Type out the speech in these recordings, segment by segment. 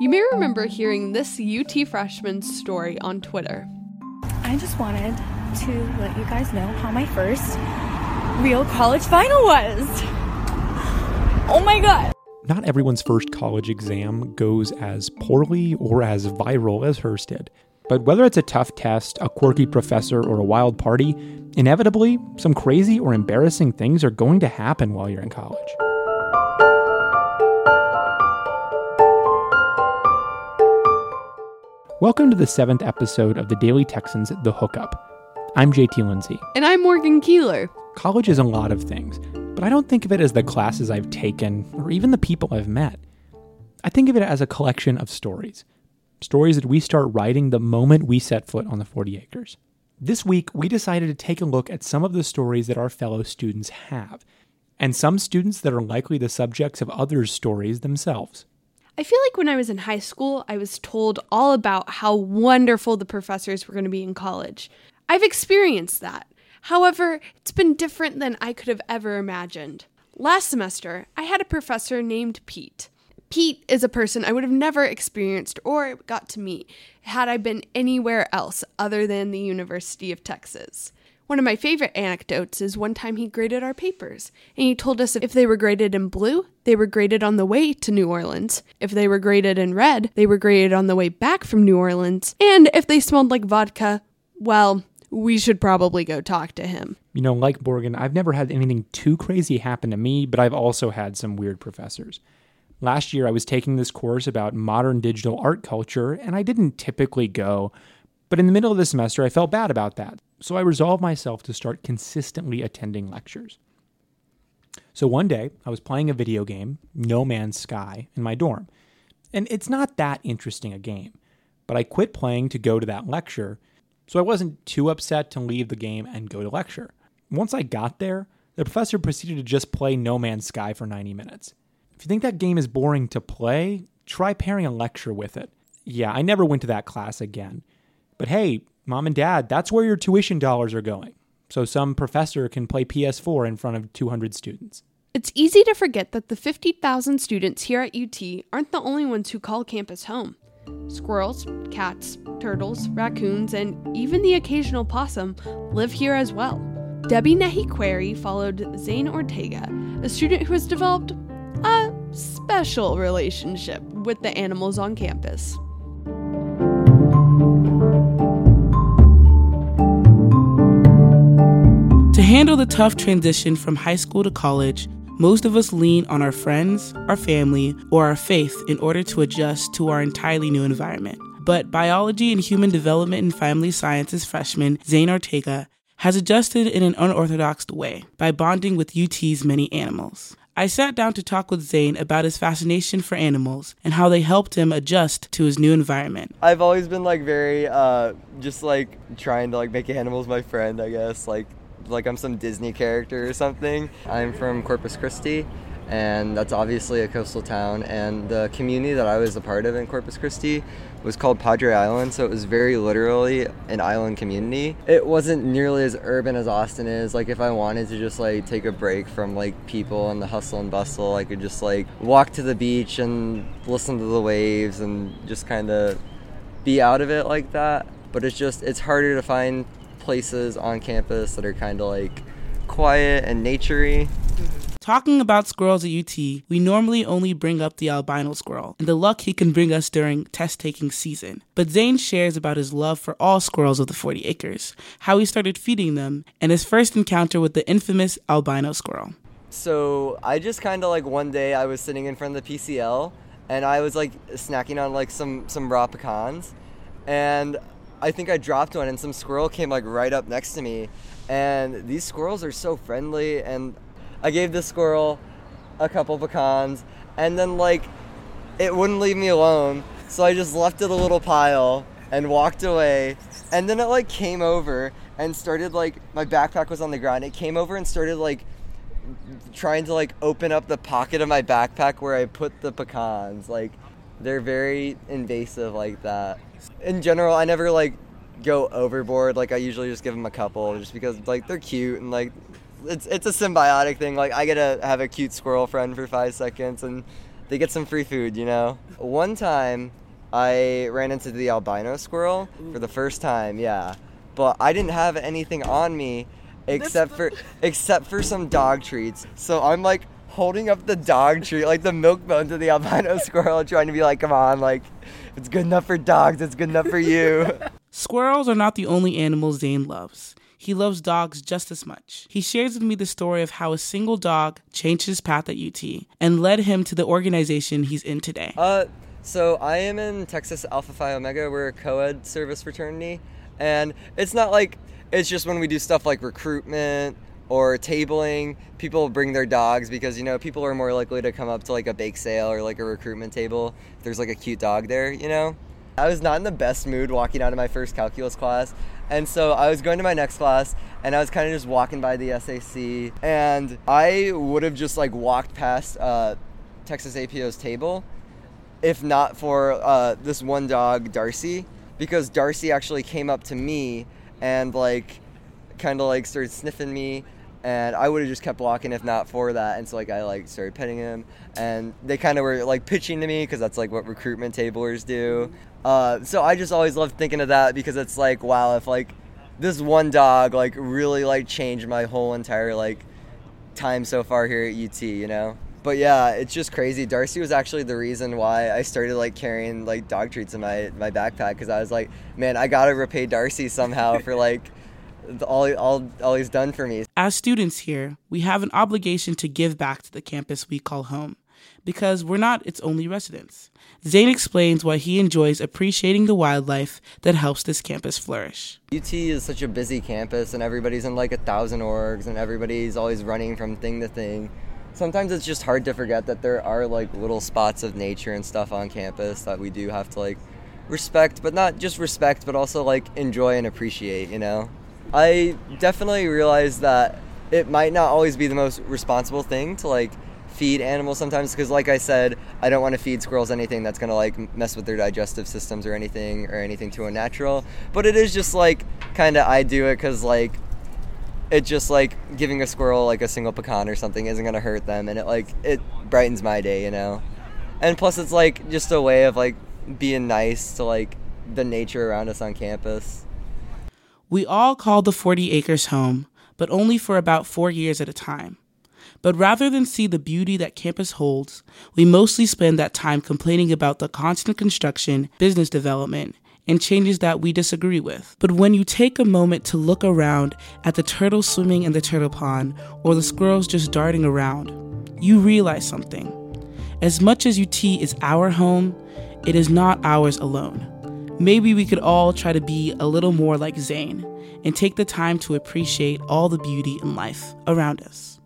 You may remember hearing this UT freshman's story on Twitter. I just wanted to let you guys know how my first real college final was. Oh my god. Not everyone's first college exam goes as poorly or as viral as hers did. But whether it's a tough test, a quirky professor, or a wild party, inevitably, some crazy or embarrassing things are going to happen while you're in college. Welcome to the seventh episode of the Daily Texans The Hookup. I'm JT Lindsey. And I'm Morgan Kuehler. College is a lot of things, but I don't think of it as the classes I've taken or even the people I've met. I think of it as a collection of stories. Stories that we start writing the moment we set foot on the 40 acres. This week, we decided to take a look at some of the stories that our fellow students have, and some students that are likely the subjects of others' stories themselves. I feel like when I was in high school, I was told all about how wonderful the professors were going to be in college. I've experienced that. However, it's been different than I could have ever imagined. Last semester, I had a professor named Pete. Pete is a person I would have never experienced or got to meet had I been anywhere else other than the University of Texas. One of my favorite anecdotes is one time he graded our papers, and he told us if they were graded in blue, they were graded on the way to New Orleans. If they were graded in red, they were graded on the way back from New Orleans. And if they smelled like vodka, well, we should probably go talk to him. You know, like Morgan, I've never had anything too crazy happen to me, but I've also had some weird professors. Last year, I was taking this course about modern digital art culture, and I didn't typically go, but in the middle of the semester, I felt bad about that so I resolved myself to start consistently attending lectures. So one day, I was playing a video game, No Man's Sky, in my dorm. And it's not that interesting a game, but I quit playing to go to that lecture, so I wasn't too upset to leave the game and go to lecture. Once I got there, the professor proceeded to just play No Man's Sky for 90 minutes. If you think that game is boring to play, try pairing a lecture with it. Yeah, I never went to that class again. But hey, mom and dad, that's where your tuition dollars are going. So some professor can play PS4 in front of 200 students. It's easy to forget that the 50,000 students here at UT aren't the only ones who call campus home. Squirrels, cats, turtles, raccoons, and even the occasional possum live here as well. Debbie Nehi followed Zane Ortega, a student who has developed a special relationship with the animals on campus. Handle the tough transition from high school to college, most of us lean on our friends, our family, or our faith in order to adjust to our entirely new environment. But biology and human development and family sciences freshman Zane Ortega has adjusted in an unorthodox way by bonding with UT's many animals. I sat down to talk with Zane about his fascination for animals and how they helped him adjust to his new environment. I've always been like very uh, just like trying to like make animals my friend, I guess. Like like I'm some Disney character or something. I'm from Corpus Christi, and that's obviously a coastal town. And the community that I was a part of in Corpus Christi was called Padre Island, so it was very literally an island community. It wasn't nearly as urban as Austin is. Like if I wanted to just like take a break from like people and the hustle and bustle, I could just like walk to the beach and listen to the waves and just kind of be out of it like that. But it's just it's harder to find places on campus that are kind of like quiet and naturey. Talking about squirrels at UT, we normally only bring up the albino squirrel and the luck he can bring us during test taking season. But Zane shares about his love for all squirrels of the 40 acres, how he started feeding them, and his first encounter with the infamous albino squirrel. So I just kind of like one day I was sitting in front of the PCL and I was like snacking on like some some raw pecans and I think I dropped one and some squirrel came like right up next to me. And these squirrels are so friendly. And I gave the squirrel a couple pecans and then like it wouldn't leave me alone. So I just left it a little pile and walked away. And then it like came over and started like my backpack was on the ground. It came over and started like trying to like open up the pocket of my backpack where I put the pecans. Like they're very invasive like that in general, I never like go overboard. Like I usually just give them a couple, just because like they're cute and like it's it's a symbiotic thing. Like I get to have a cute squirrel friend for five seconds, and they get some free food, you know. One time, I ran into the albino squirrel for the first time, yeah, but I didn't have anything on me except for except for some dog treats. So I'm like holding up the dog treat, like the milk bone to the albino squirrel, trying to be like, come on, like it's good enough for dogs, it's good enough for you. Squirrels are not the only animals Zane loves. He loves dogs just as much. He shares with me the story of how a single dog changed his path at UT and led him to the organization he's in today. Uh, so I am in Texas Alpha Phi Omega. We're a co-ed service fraternity, and it's not like it's just when we do stuff like recruitment or tabling, people bring their dogs because you know people are more likely to come up to like a bake sale or like a recruitment table if there's like a cute dog there, you know. I was not in the best mood walking out of my first calculus class, and so I was going to my next class and I was kind of just walking by the SAC and I would have just like walked past uh, Texas APO's table if not for uh, this one dog, Darcy, because Darcy actually came up to me and like kind of like started sniffing me and I would have just kept walking if not for that. And so like I like started petting him, and they kind of were like pitching to me because that's like what recruitment tablers do. Uh, so I just always loved thinking of that because it's like wow, if like this one dog like really like changed my whole entire like time so far here at UT, you know. But yeah, it's just crazy. Darcy was actually the reason why I started like carrying like dog treats in my my backpack because I was like, man, I gotta repay Darcy somehow for like all, all, all he's done for me. As students here, we have an obligation to give back to the campus we call home because we're not its only residents. Zane explains why he enjoys appreciating the wildlife that helps this campus flourish. UT is such a busy campus, and everybody's in like a thousand orgs, and everybody's always running from thing to thing. Sometimes it's just hard to forget that there are like little spots of nature and stuff on campus that we do have to like respect, but not just respect, but also like enjoy and appreciate, you know? I definitely realize that it might not always be the most responsible thing to like feed animals sometimes because like i said i don't want to feed squirrels anything that's going to like mess with their digestive systems or anything or anything too unnatural. But it is just like kind of i do it because like it just like giving a squirrel like a single pecan or something isn't going to hurt them and it like it brightens my day you know? And plus it's like just a way of like being nice to like the nature around us on campus we all call the 40 acres home, but only for about four years at a time. But rather than see the beauty that campus holds, we mostly spend that time complaining about the constant construction, business development, and changes that we disagree with. But when you take a moment to look around at the turtles swimming in the turtle pond or the squirrels just darting around, you realize something. As much as UT is our home, it is not ours alone. Maybe we could all try to be a little more like Zane and take the time to appreciate all the beauty in life around us.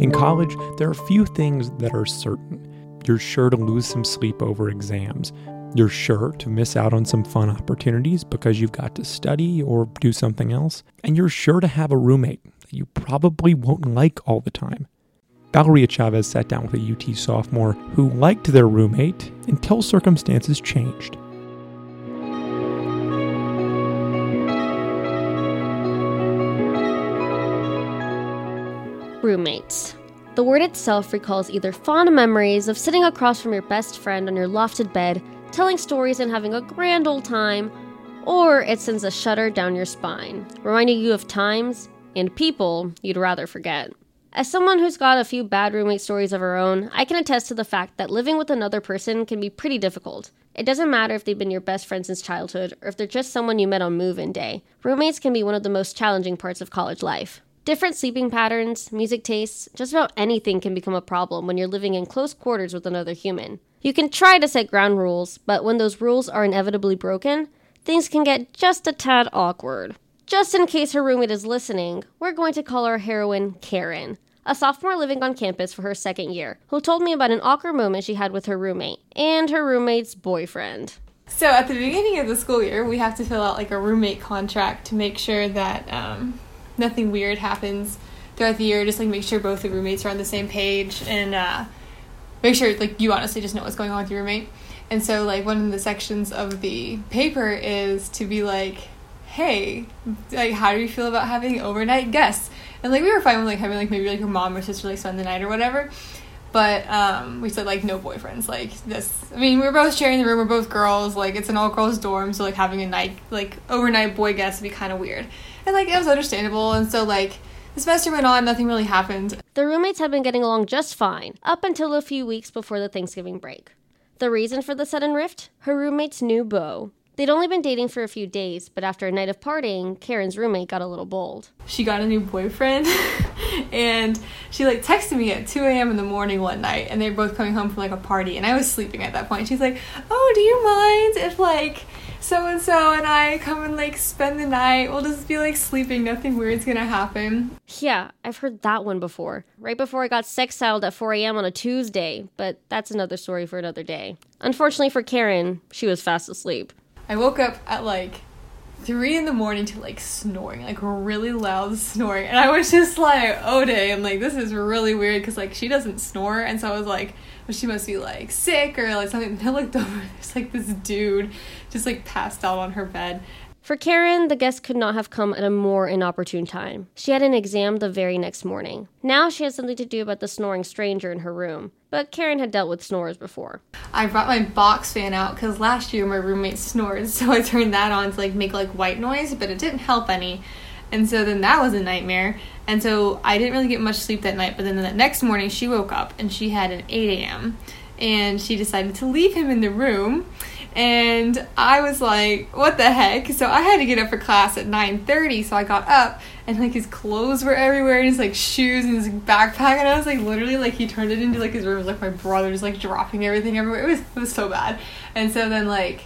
In college, there are a few things that are certain. You're sure to lose some sleep over exams. You're sure to miss out on some fun opportunities because you've got to study or do something else. And you're sure to have a roommate that you probably won't like all the time. Valeria Chavez sat down with a UT sophomore who liked their roommate until circumstances changed. Roommates. The word itself recalls either fond memories of sitting across from your best friend on your lofted bed, telling stories and having a grand old time, or it sends a shudder down your spine, reminding you of times and people you'd rather forget. As someone who's got a few bad roommate stories of her own, I can attest to the fact that living with another person can be pretty difficult. It doesn't matter if they've been your best friend since childhood or if they're just someone you met on move in day. Roommates can be one of the most challenging parts of college life. Different sleeping patterns, music tastes, just about anything can become a problem when you're living in close quarters with another human. You can try to set ground rules, but when those rules are inevitably broken, things can get just a tad awkward. Just in case her roommate is listening, we're going to call our heroine Karen, a sophomore living on campus for her second year, who told me about an awkward moment she had with her roommate and her roommate's boyfriend. So at the beginning of the school year, we have to fill out like a roommate contract to make sure that um, nothing weird happens throughout the year. Just like make sure both the roommates are on the same page and uh, make sure like you honestly just know what's going on with your roommate. And so like one of the sections of the paper is to be like, "Hey, like, how do you feel about having overnight guests?" And like we were fine with like having like maybe like your mom or sister like spend the night or whatever. But um, we said like no boyfriends. Like this, I mean, we were both sharing the room. We're both girls. Like it's an all girls dorm, so like having a night like overnight boy guest would be kind of weird. And like it was understandable. And so like the semester went on, nothing really happened. The roommates had been getting along just fine up until a few weeks before the Thanksgiving break. The reason for the sudden rift? Her roommate's new beau. They'd only been dating for a few days, but after a night of partying, Karen's roommate got a little bold. She got a new boyfriend, and she like texted me at 2 a.m. in the morning one night, and they were both coming home from like a party, and I was sleeping at that point. She's like, "Oh, do you mind if like so and so and I come and like spend the night? We'll just be like sleeping. Nothing weird's gonna happen." Yeah, I've heard that one before. Right before I got sexiled at 4 a.m. on a Tuesday, but that's another story for another day. Unfortunately for Karen, she was fast asleep. I woke up at like three in the morning to like snoring, like really loud snoring, and I was just like, "Oh, day!" I'm like, "This is really weird," because like she doesn't snore, and so I was like, "Well, she must be like sick or like something." And I looked over, there's like this dude just like passed out on her bed. For Karen, the guest could not have come at a more inopportune time. She had an exam the very next morning. Now she had something to do about the snoring stranger in her room, but Karen had dealt with snorers before. I brought my box fan out because last year my roommate snored, so I turned that on to like make like white noise, but it didn't help any. And so then that was a nightmare. And so I didn't really get much sleep that night. But then the next morning she woke up and she had an 8 a.m. And she decided to leave him in the room. And I was like, what the heck? So I had to get up for class at 9.30. So I got up and like his clothes were everywhere and his like shoes and his backpack. And I was like literally like he turned it into like his room. Was like my brother just like dropping everything everywhere. It was, it was so bad. And so then like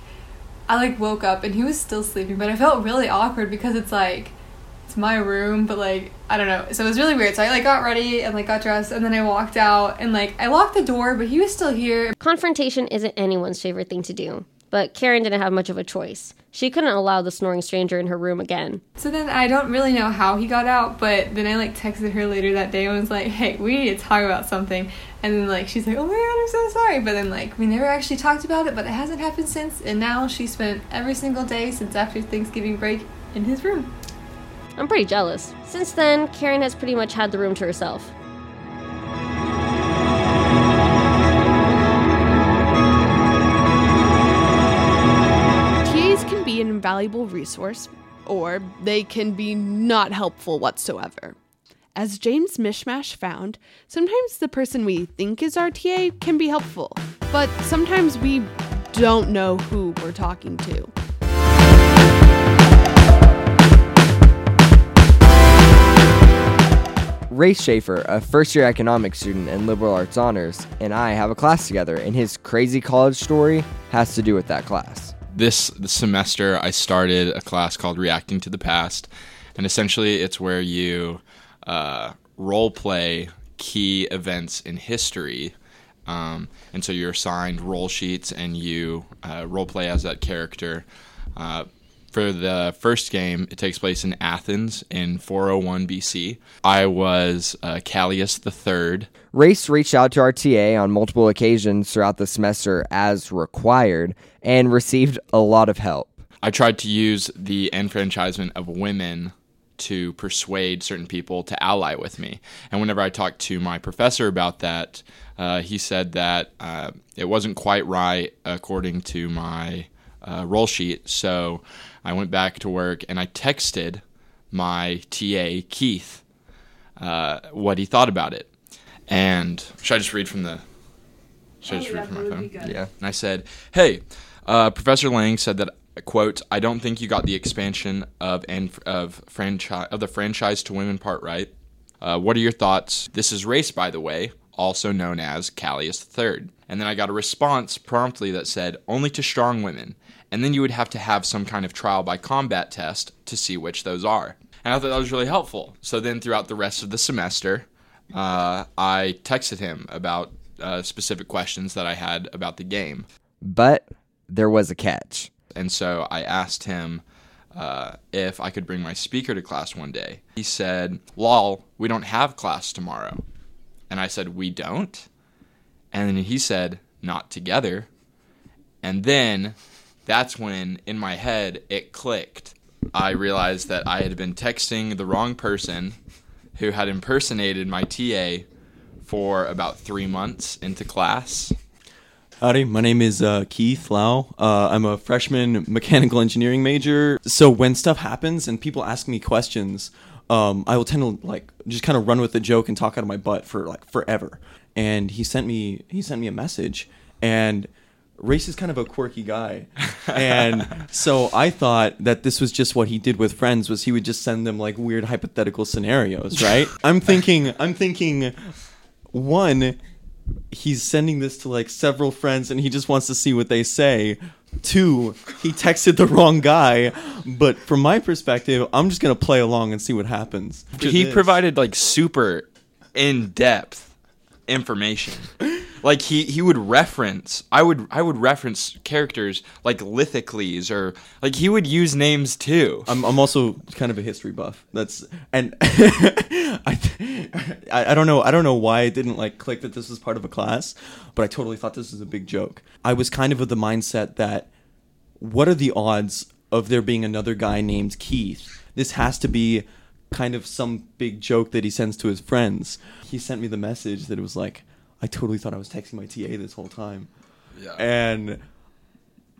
I like woke up and he was still sleeping. But I felt really awkward because it's like, it's my room, but like I don't know. So it was really weird. So I like got ready and like got dressed and then I walked out and like I locked the door, but he was still here. Confrontation isn't anyone's favorite thing to do, but Karen didn't have much of a choice. She couldn't allow the snoring stranger in her room again. So then I don't really know how he got out, but then I like texted her later that day and was like, "Hey, we need to talk about something." And then like she's like, "Oh my god, I'm so sorry." But then like we never actually talked about it, but it hasn't happened since. And now she spent every single day since after Thanksgiving break in his room. I'm pretty jealous. Since then, Karen has pretty much had the room to herself. Invaluable resource, or they can be not helpful whatsoever. As James Mismash found, sometimes the person we think is our TA can be helpful, but sometimes we don't know who we're talking to. Race Schaefer, a first year economics student and liberal arts honors, and I have a class together, and his crazy college story has to do with that class. This semester, I started a class called Reacting to the Past, and essentially, it's where you uh, role play key events in history. Um, and so you're assigned role sheets and you uh, role play as that character. Uh, for the first game, it takes place in Athens in 401 BC. I was uh, Callias III. Race reached out to our TA on multiple occasions throughout the semester as required and received a lot of help. I tried to use the enfranchisement of women to persuade certain people to ally with me. And whenever I talked to my professor about that, uh, he said that uh, it wasn't quite right according to my uh, role sheet. So I went back to work and I texted my TA, Keith, uh, what he thought about it. And should I just read from the. Should I just read from my phone? Yeah. And I said, "Hey, uh, Professor Lang said that quote I don't think you got the expansion of and of franchise of the franchise to women part right. Uh, what are your thoughts? This is Race, by the way, also known as Callias III." And then I got a response promptly that said, "Only to strong women." And then you would have to have some kind of trial by combat test to see which those are. And I thought that was really helpful. So then throughout the rest of the semester, uh, I texted him about uh, specific questions that I had about the game. But there was a catch. And so I asked him uh, if I could bring my speaker to class one day. He said, Lol, we don't have class tomorrow. And I said, We don't? And then he said, Not together. And then that's when in my head it clicked. I realized that I had been texting the wrong person who had impersonated my TA for about three months into class. Howdy, my name is uh, Keith Lau. Uh, I'm a freshman mechanical engineering major. So when stuff happens and people ask me questions, um, I will tend to like just kind of run with the joke and talk out of my butt for like forever. And he sent me he sent me a message, and Race is kind of a quirky guy, and so I thought that this was just what he did with friends was he would just send them like weird hypothetical scenarios, right? I'm thinking I'm thinking one he's sending this to like several friends and he just wants to see what they say. Two, he texted the wrong guy, but from my perspective, I'm just gonna play along and see what happens. He This. provided like super in depth information. Like he, he would reference I would I would reference characters like Lithicles or like he would use names too. I'm, I'm also kind of a history buff. That's and I, I I don't know I don't know why I didn't like click that this was part of a class, but I totally thought this was a big joke. I was kind of of the mindset that what are the odds of there being another guy named Keith? This has to be kind of some big joke that he sends to his friends. He sent me the message that it was like I totally thought I was texting my TA this whole time. Yeah. And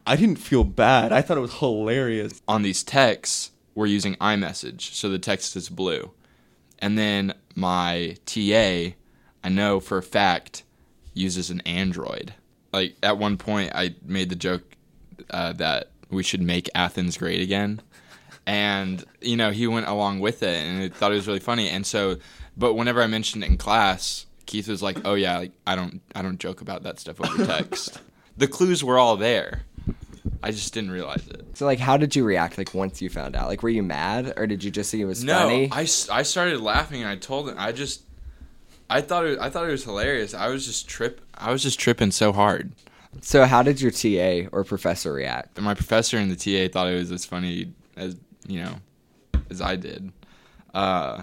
I didn't feel bad. I thought it was hilarious. on these texts, we're using iMessage, so the text is blue. And then my TA, I know for a fact, uses an Android. Like at one point, I made the joke uh, that we should make Athens great again, and you know he went along with it and I thought it was really funny. And so, but whenever I mentioned it in class, Keith was like, "Oh yeah, like I don't, I don't joke about that stuff over text." the clues were all there. I just didn't realize it. So like, how did you react? Like once you found out, like were you mad or did you just think it was No, funny? I started laughing and I told him I just I thought it, I thought it was hilarious. I was just trip I was just tripping so hard. so how did your TA or professor react? My professor and the TA thought it was as funny as you know as I did. Uh,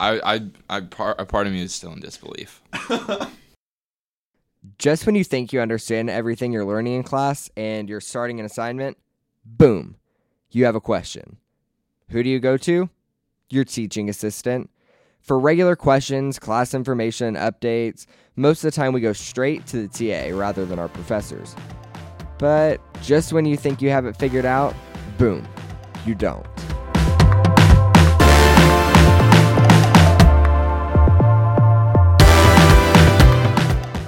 I I I part a part of me is still in disbelief. Just when you think you understand everything you're learning in class and you're starting an assignment, boom, you have a question. Who do you go to? Your teaching assistant. For regular questions, class information, updates, most of the time we go straight to the TA rather than our professors. But just when you think you have it figured out, boom, you don't.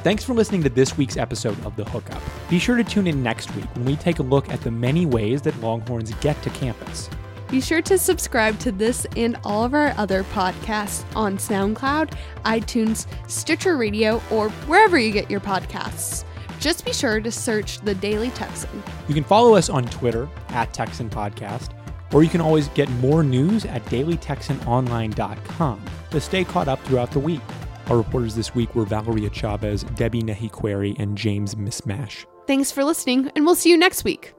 Thanks for listening to this week's episode of The Hookup. Be sure to tune in next week when we take a look at the many ways that Longhorns get to campus. Be sure to subscribe to this and all of our other podcasts on SoundCloud, iTunes, Stitcher Radio, or wherever you get your podcasts. Just be sure to search The Daily Texan. You can follow us on Twitter at Texan Podcast, or you can always get more news at dailytexanonline.com to stay caught up throughout the week. Our reporters this week were Valeria Chavez, Debbie Nehikhuere, and James Mismash. Thanks for listening, and we'll see you next week.